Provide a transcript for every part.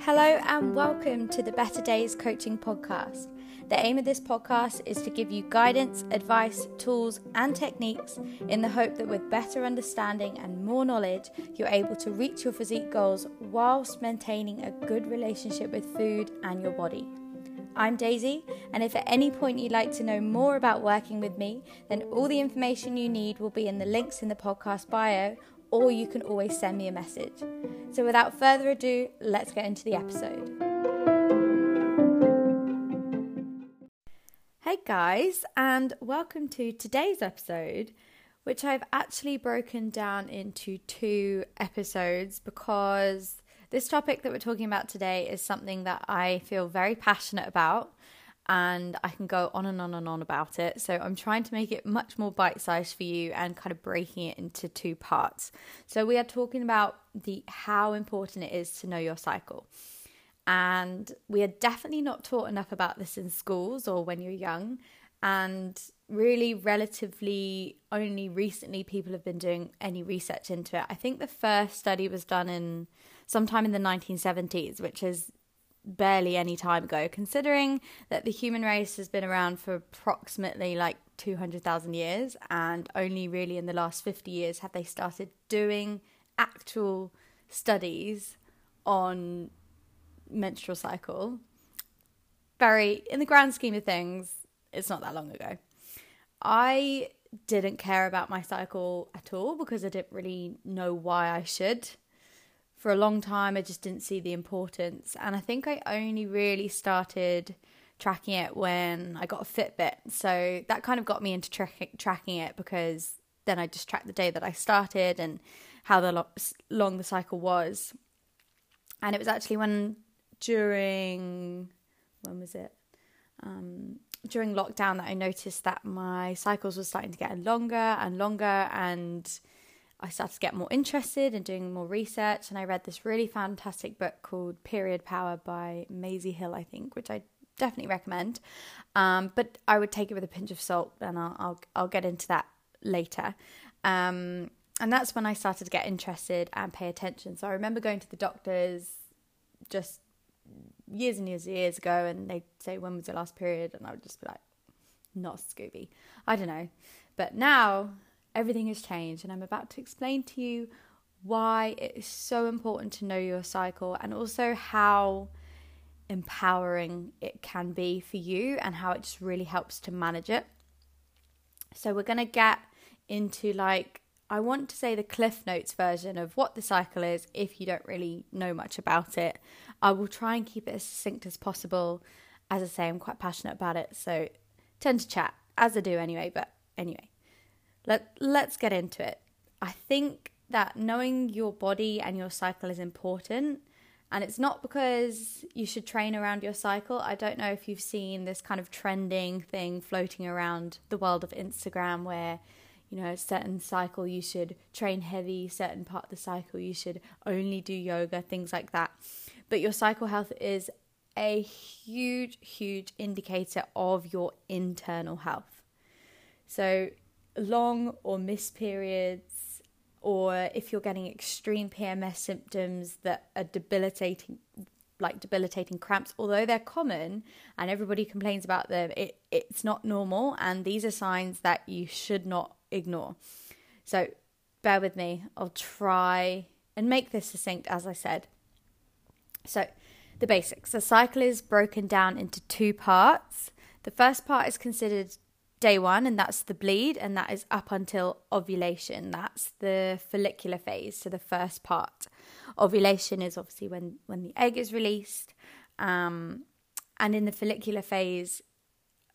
Hello, and welcome to the Better Dais Coaching Podcast. The aim of this podcast is to give you guidance, advice, tools, and techniques in the hope that with better understanding and more knowledge, you're able to reach your physique goals whilst maintaining a good relationship with food and your body. I'm Daisy, and if at any point you'd like to know more about working with me, then all the information you need will be in the links in the podcast bio, or you can always send me a message. So, without further ado, let's get into the episode. Hey guys, and welcome to today's episode, which I've actually broken down into two episodes because this topic that we're talking about today is something that I feel very passionate about and I can go on and on and on about it. So I'm trying to make it much more bite sized for you and kind of breaking it into two parts. So we are talking about the how important it is to know your cycle. And we are definitely not taught enough about this in schools or when you're young. And really, relatively only recently, people have been doing any research into it. I think the first study was done in sometime in the 1970s, which is barely any time ago, considering that the human race has been around for approximately like 200,000 years, and only really in the last 50 years have they started doing actual studies on menstrual cycle. Very, in the grand scheme of things, it's not that long ago. I didn't care about my cycle at all because I didn't really know why I should for a long time, I just didn't see the importance. And I think I only really started tracking it when I got a Fitbit. So that kind of got me into tra- tracking it because then I just tracked the day that I started and how the lo- long the cycle was. And it was actually when during when was it? Um, during lockdown that I noticed that my cycles were starting to get longer and longer and I started to get more interested in doing more research, and I read this really fantastic book called Period Power by Maisie Hill, I think, which I definitely recommend. Um, but I would take it with a pinch of salt, and I'll I'll, I'll get into that later. Um, and that's when I started to get interested and pay attention. So I remember going to the doctors just years and years and years ago, and they'd say, "When was your last period?" And I would just be like, "Not Scooby, I don't know." But now everything has changed, and I'm about to explain to you why it is so important to know your cycle and also how empowering it can be for you and how it just really helps to manage it. So, we're going to get into like, I want to say the Cliff Notes version of what the cycle is if you don't really know much about it. I will try and keep it as succinct as possible. As I say, I'm quite passionate about it, so tend to chat, as I do anyway, but anyway. Let let's get into it. I think that knowing your body and your cycle is important. And it's not because you should train around your cycle. I don't know if you've seen this kind of trending thing floating around the world of Instagram where, you know, certain cycle you should train heavy, certain part of the cycle you should only do yoga, things like that. But your cycle health is a huge, huge indicator of your internal health. So long or missed periods, or if you're getting extreme PMS symptoms that are debilitating, like debilitating cramps, although they're common and everybody complains about them, it, it's not normal, and these are signs that you should not ignore. So bear with me, I'll try and make this succinct, as I said. So, the basics the cycle is broken down into two parts. The first part is considered day one, and that's the bleed, and that is up until ovulation. That's the follicular phase, so the first part. Ovulation is obviously when when the egg is released, um, and in the follicular phase,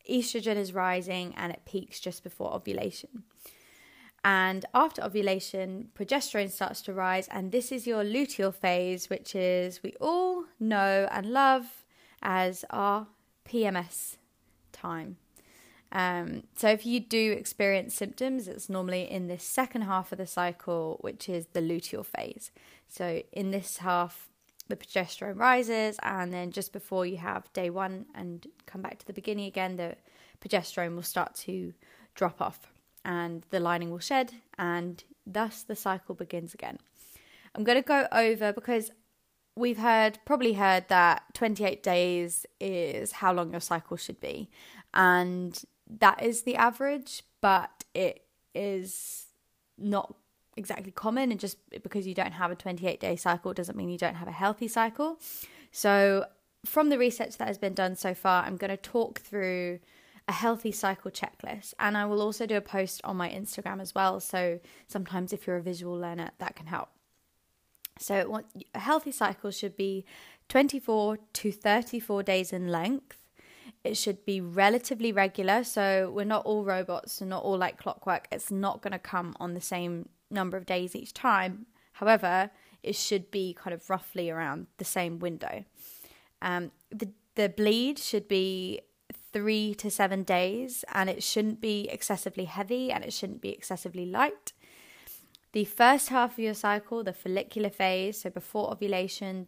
estrogen is rising and it peaks just before ovulation. And after ovulation, progesterone starts to rise, and this is your luteal phase, which is we all know and love as our PMS time. Um, so if you do experience symptoms, it's normally in this second half of the cycle, which is the luteal phase. So in this half, the progesterone rises, and then just before you have day one and come back to the beginning again, the progesterone will start to drop off, and the lining will shed, and Thus, the cycle begins again. I'm going to go over because we've heard, probably heard that 28 days is how long your cycle should be. And that is the average, but it is not exactly common. And just because you don't have a 28 day cycle doesn't mean you don't have a healthy cycle. So, from the research that has been done so far, I'm going to talk through a healthy cycle checklist. And I will also do a post on my Instagram as well. So sometimes if you're a visual learner, that can help. So a healthy cycle should be 24 to 34 days in length. It should be relatively regular. So we're not all robots and not all like clockwork. It's not going to come on the same number of days each time. However, it should be kind of roughly around the same window. Um, the the bleed should be three to seven days, and it shouldn't be excessively heavy and it shouldn't be excessively light. The first half of your cycle, the follicular phase, so before ovulation,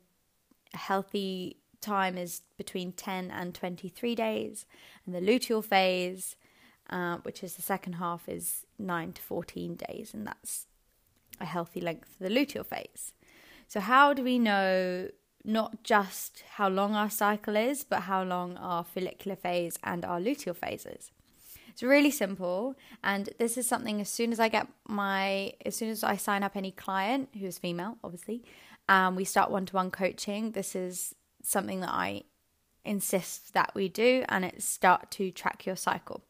healthy time is between 10 and 23 days, and the luteal phase, uh, which is the second half, is 9 to 14 days, and that's a healthy length for the luteal phase. So, how do we know not just how long our cycle is, but how long our follicular phase and our luteal phases. It's really simple, and this is something as soon as I get my, as soon as I sign up any client who is female, obviously, and um, we start one to one coaching, this is something that I insist that we do, and it's start to track your cycle.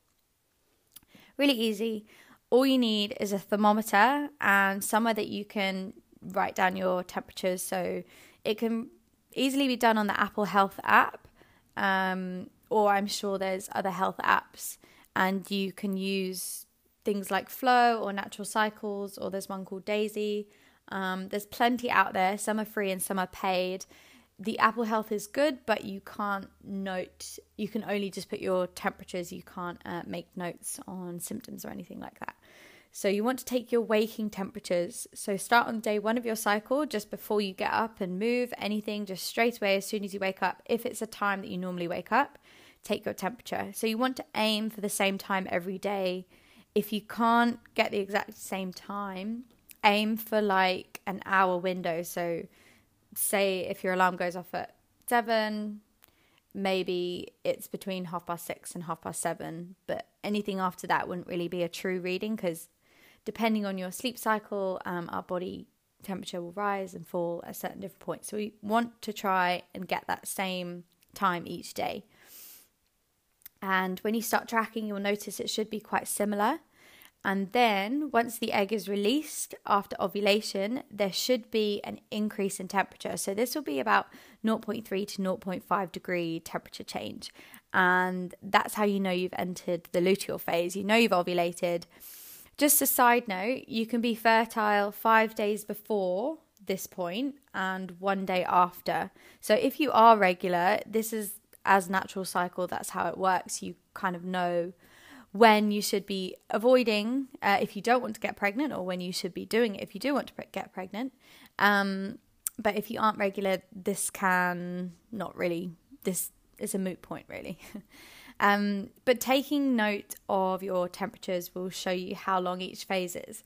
Really easy. All you need is a thermometer and somewhere that you can write down your temperatures. So it can easily be done on the Apple Health app, um, or I'm sure there's other health apps, and you can use things like Flo or Natural Cycles, or there's one called Daysy. Um, there's plenty out there. Some are free and some are paid. The Apple Health is good, but you can't note. You can only just put your temperatures. You can't uh, make notes on symptoms or anything like that. So you want to take your waking temperatures. So start on day one of your cycle just before you get up and move anything, just straight away as soon as you wake up. If it's a time that you normally wake up, take your temperature. So you want to aim for the same time every day. If you can't get the exact same time, aim for like an hour window. So say if your alarm goes off at seven, maybe it's between half past six and half past seven, but anything after that wouldn't really be a true reading because depending on your sleep cycle, um, our body temperature will rise and fall at certain different points. So we want to try and get that same time each day. And when you start tracking, you'll notice it should be quite similar. And then once the egg is released after ovulation, there should be an increase in temperature. So this will be about 0.3 to 0.5 degree temperature change. And that's how you know you've entered the luteal phase. You know you've ovulated just a side note, you can be fertile five days before this point and one day after. So if you are regular, this is as natural cycle, that's how it works. You kind of know when you should be avoiding uh, if you don't want to get pregnant or when you should be doing it if you do want to pre- get pregnant. Um, but if you aren't regular, this can not really, this is a moot point, really. Um, but taking note of your temperatures will show you how long each phase is.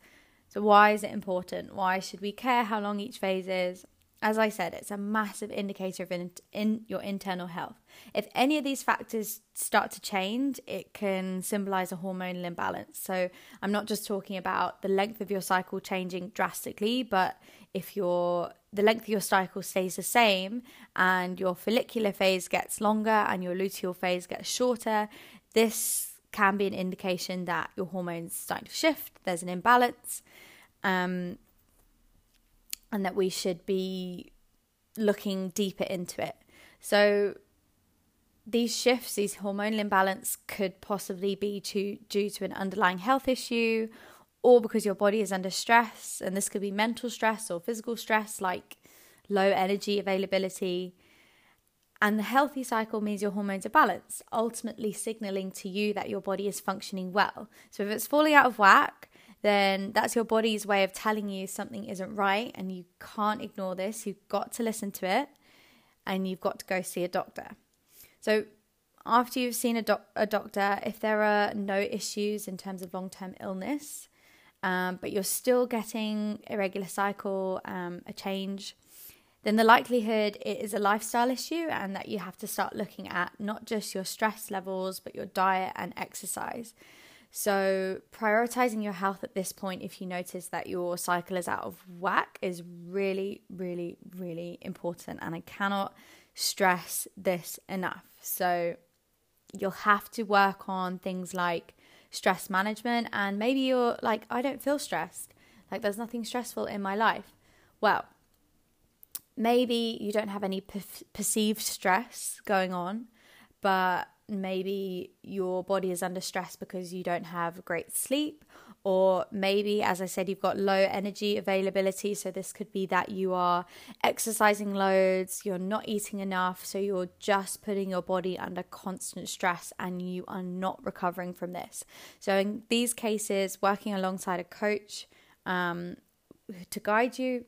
So, why is it important? Why should we care how long each phase is? As I said, it's a massive indicator of in, in your internal health. If any of these factors start to change, it can symbolize a hormonal imbalance. So, I'm not just talking about the length of your cycle changing drastically, but if your the length of your cycle stays the same and your follicular phase gets longer and your luteal phase gets shorter, this can be an indication that your hormones starting to shift. There's an imbalance, um, and that we should be looking deeper into it. So these shifts, these hormonal imbalance, could possibly be to, due to an underlying health issue or because your body is under stress. And this could be mental stress or physical stress, like low energy availability. And the healthy cycle means your hormones are balanced, ultimately signaling to you that your body is functioning well. So if it's falling out of whack, then that's your body's way of telling you something isn't right and you can't ignore this. You've got to listen to it and you've got to go see a doctor. So after you've seen a, doc- a doctor, if there are no issues in terms of long term illness, um, but you're still getting irregular cycle, um, a change, then the likelihood it is a lifestyle issue and that you have to start looking at not just your stress levels, but your diet and exercise. So, prioritizing your health at this point, if you notice that your cycle is out of whack, is really, really, really important. And I cannot stress this enough. So, you'll have to work on things like stress management. And maybe you're like, I don't feel stressed. Like, there's nothing stressful in my life. Well, maybe you don't have any per- perceived stress going on, but maybe your body is under stress because you don't have great sleep or maybe as i said you've got low energy availability so this could be that you are exercising loads you're not eating enough so you're just putting your body under constant stress and you are not recovering from this. So in these cases working alongside a coach um, to guide you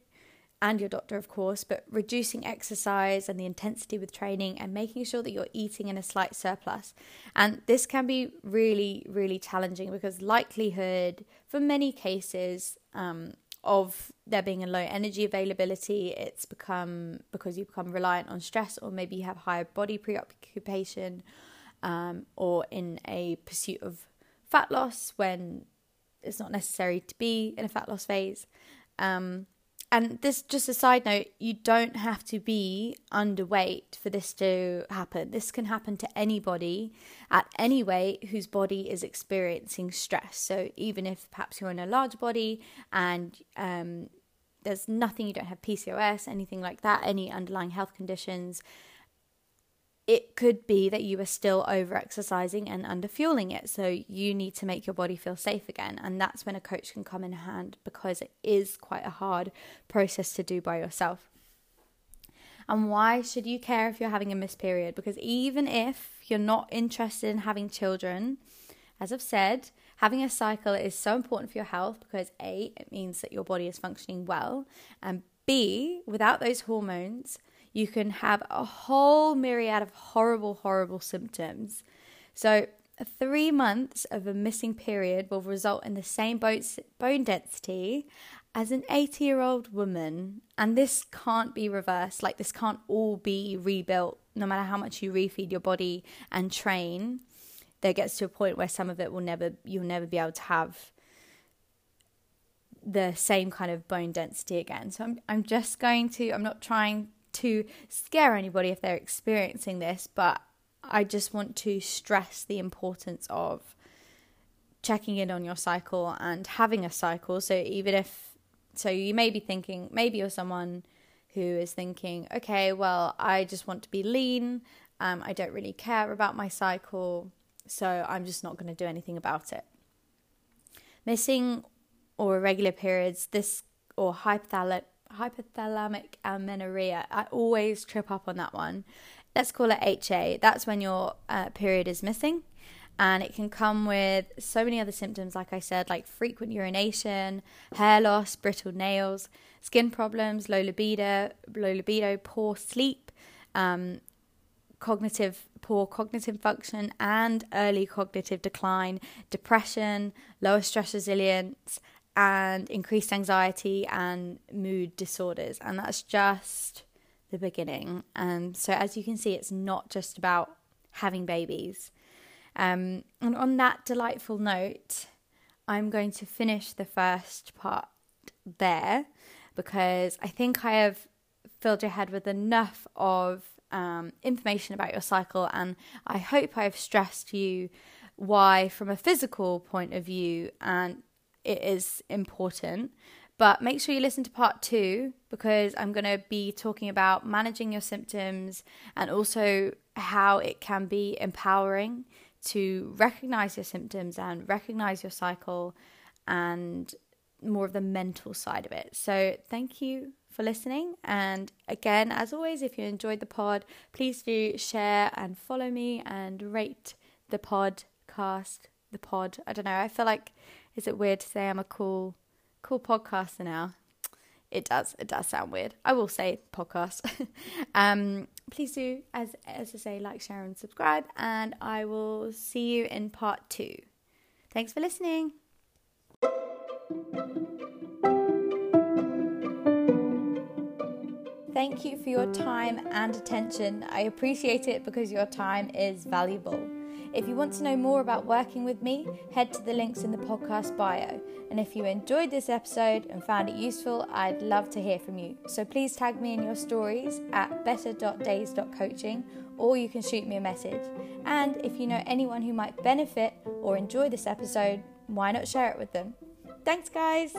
and your doctor, of course, but reducing exercise and the intensity with training and making sure that you're eating in a slight surplus. And this can be really, really challenging because likelihood for many cases um, of there being a low energy availability, it's become because you become reliant on stress, or maybe you have higher body preoccupation, um, or in a pursuit of fat loss when it's not necessary to be in a fat loss phase. Um, and this just a side note you don't have to be underweight for this to happen. This can happen to anybody at any weight whose body is experiencing stress. So even if perhaps you're in a large body and um, there's nothing you don't have pcos anything like that any underlying health conditions it could be that you are still over exercising and under fueling it. So you need to make your body feel safe again. And that's when a coach can come in hand because it is quite a hard process to do by yourself. And why should you care if you're having a missed period? Because even if you're not interested in having children, as I've said, having a cycle is so important for your health because A, it means that your body is functioning well, and B, without those hormones, you can have a whole myriad of horrible, horrible symptoms. So, three months of a missing period will result in the same bone density as an 80 year old woman. And this can't be reversed. Like, this can't all be rebuilt, no matter how much you refeed your body and train. There gets to a point where some of it will never, you'll never be able to have the same kind of bone density again. So I'm, I'm just going to, I'm not trying to scare anybody if they're experiencing this, but I just want to stress the importance of checking in on your cycle and having a cycle. So even if, so you may be thinking, maybe you're someone who is thinking, okay, well, I just want to be lean. Um, I don't really care about my cycle, so I'm just not going to do anything about it. Missing or irregular periods, this or hypothalamic hypothalamic amenorrhea. I always trip up on that one. Let's call it HA. That's when your uh, period is missing. And it can come with so many other symptoms, like I said, like frequent urination, hair loss, brittle nails, skin problems, low libido, low libido, poor sleep, um, cognitive poor cognitive function and early cognitive decline, depression, lower stress resilience, and increased anxiety and mood disorders. And that's just the beginning. And so, as you can see, it's not just about having babies. Um, and on that delightful note, I'm going to finish the first part there because I think I have filled your head with enough of um, information about your cycle, and I hope I've stressed you why, from a physical point of view, and it is important. But make sure you listen to part two because I'm going to be talking about managing your symptoms and also how it can be empowering to recognize your symptoms and recognize your cycle and more of the mental side of it. So, thank you for listening. And again, as always, if you enjoyed the pod, please do share and follow me and rate the podcast. The pod. I don't know. I feel like is it weird to say I'm a cool, cool podcaster now? It does. It does sound weird. I will say podcast. um, please do, as as I say, like, share, and subscribe. And I will see you in part two. Thanks for listening. Thank you for your time and attention. I appreciate it because your time is valuable. If you want to know more about working with me, head to the links in the podcast bio. And if you enjoyed this episode and found it useful, I'd love to hear from you. So please tag me in your stories at better.dais.coaching or you can shoot me a message. And if you know anyone who might benefit or enjoy this episode, why not share it with them? Thanks, guys!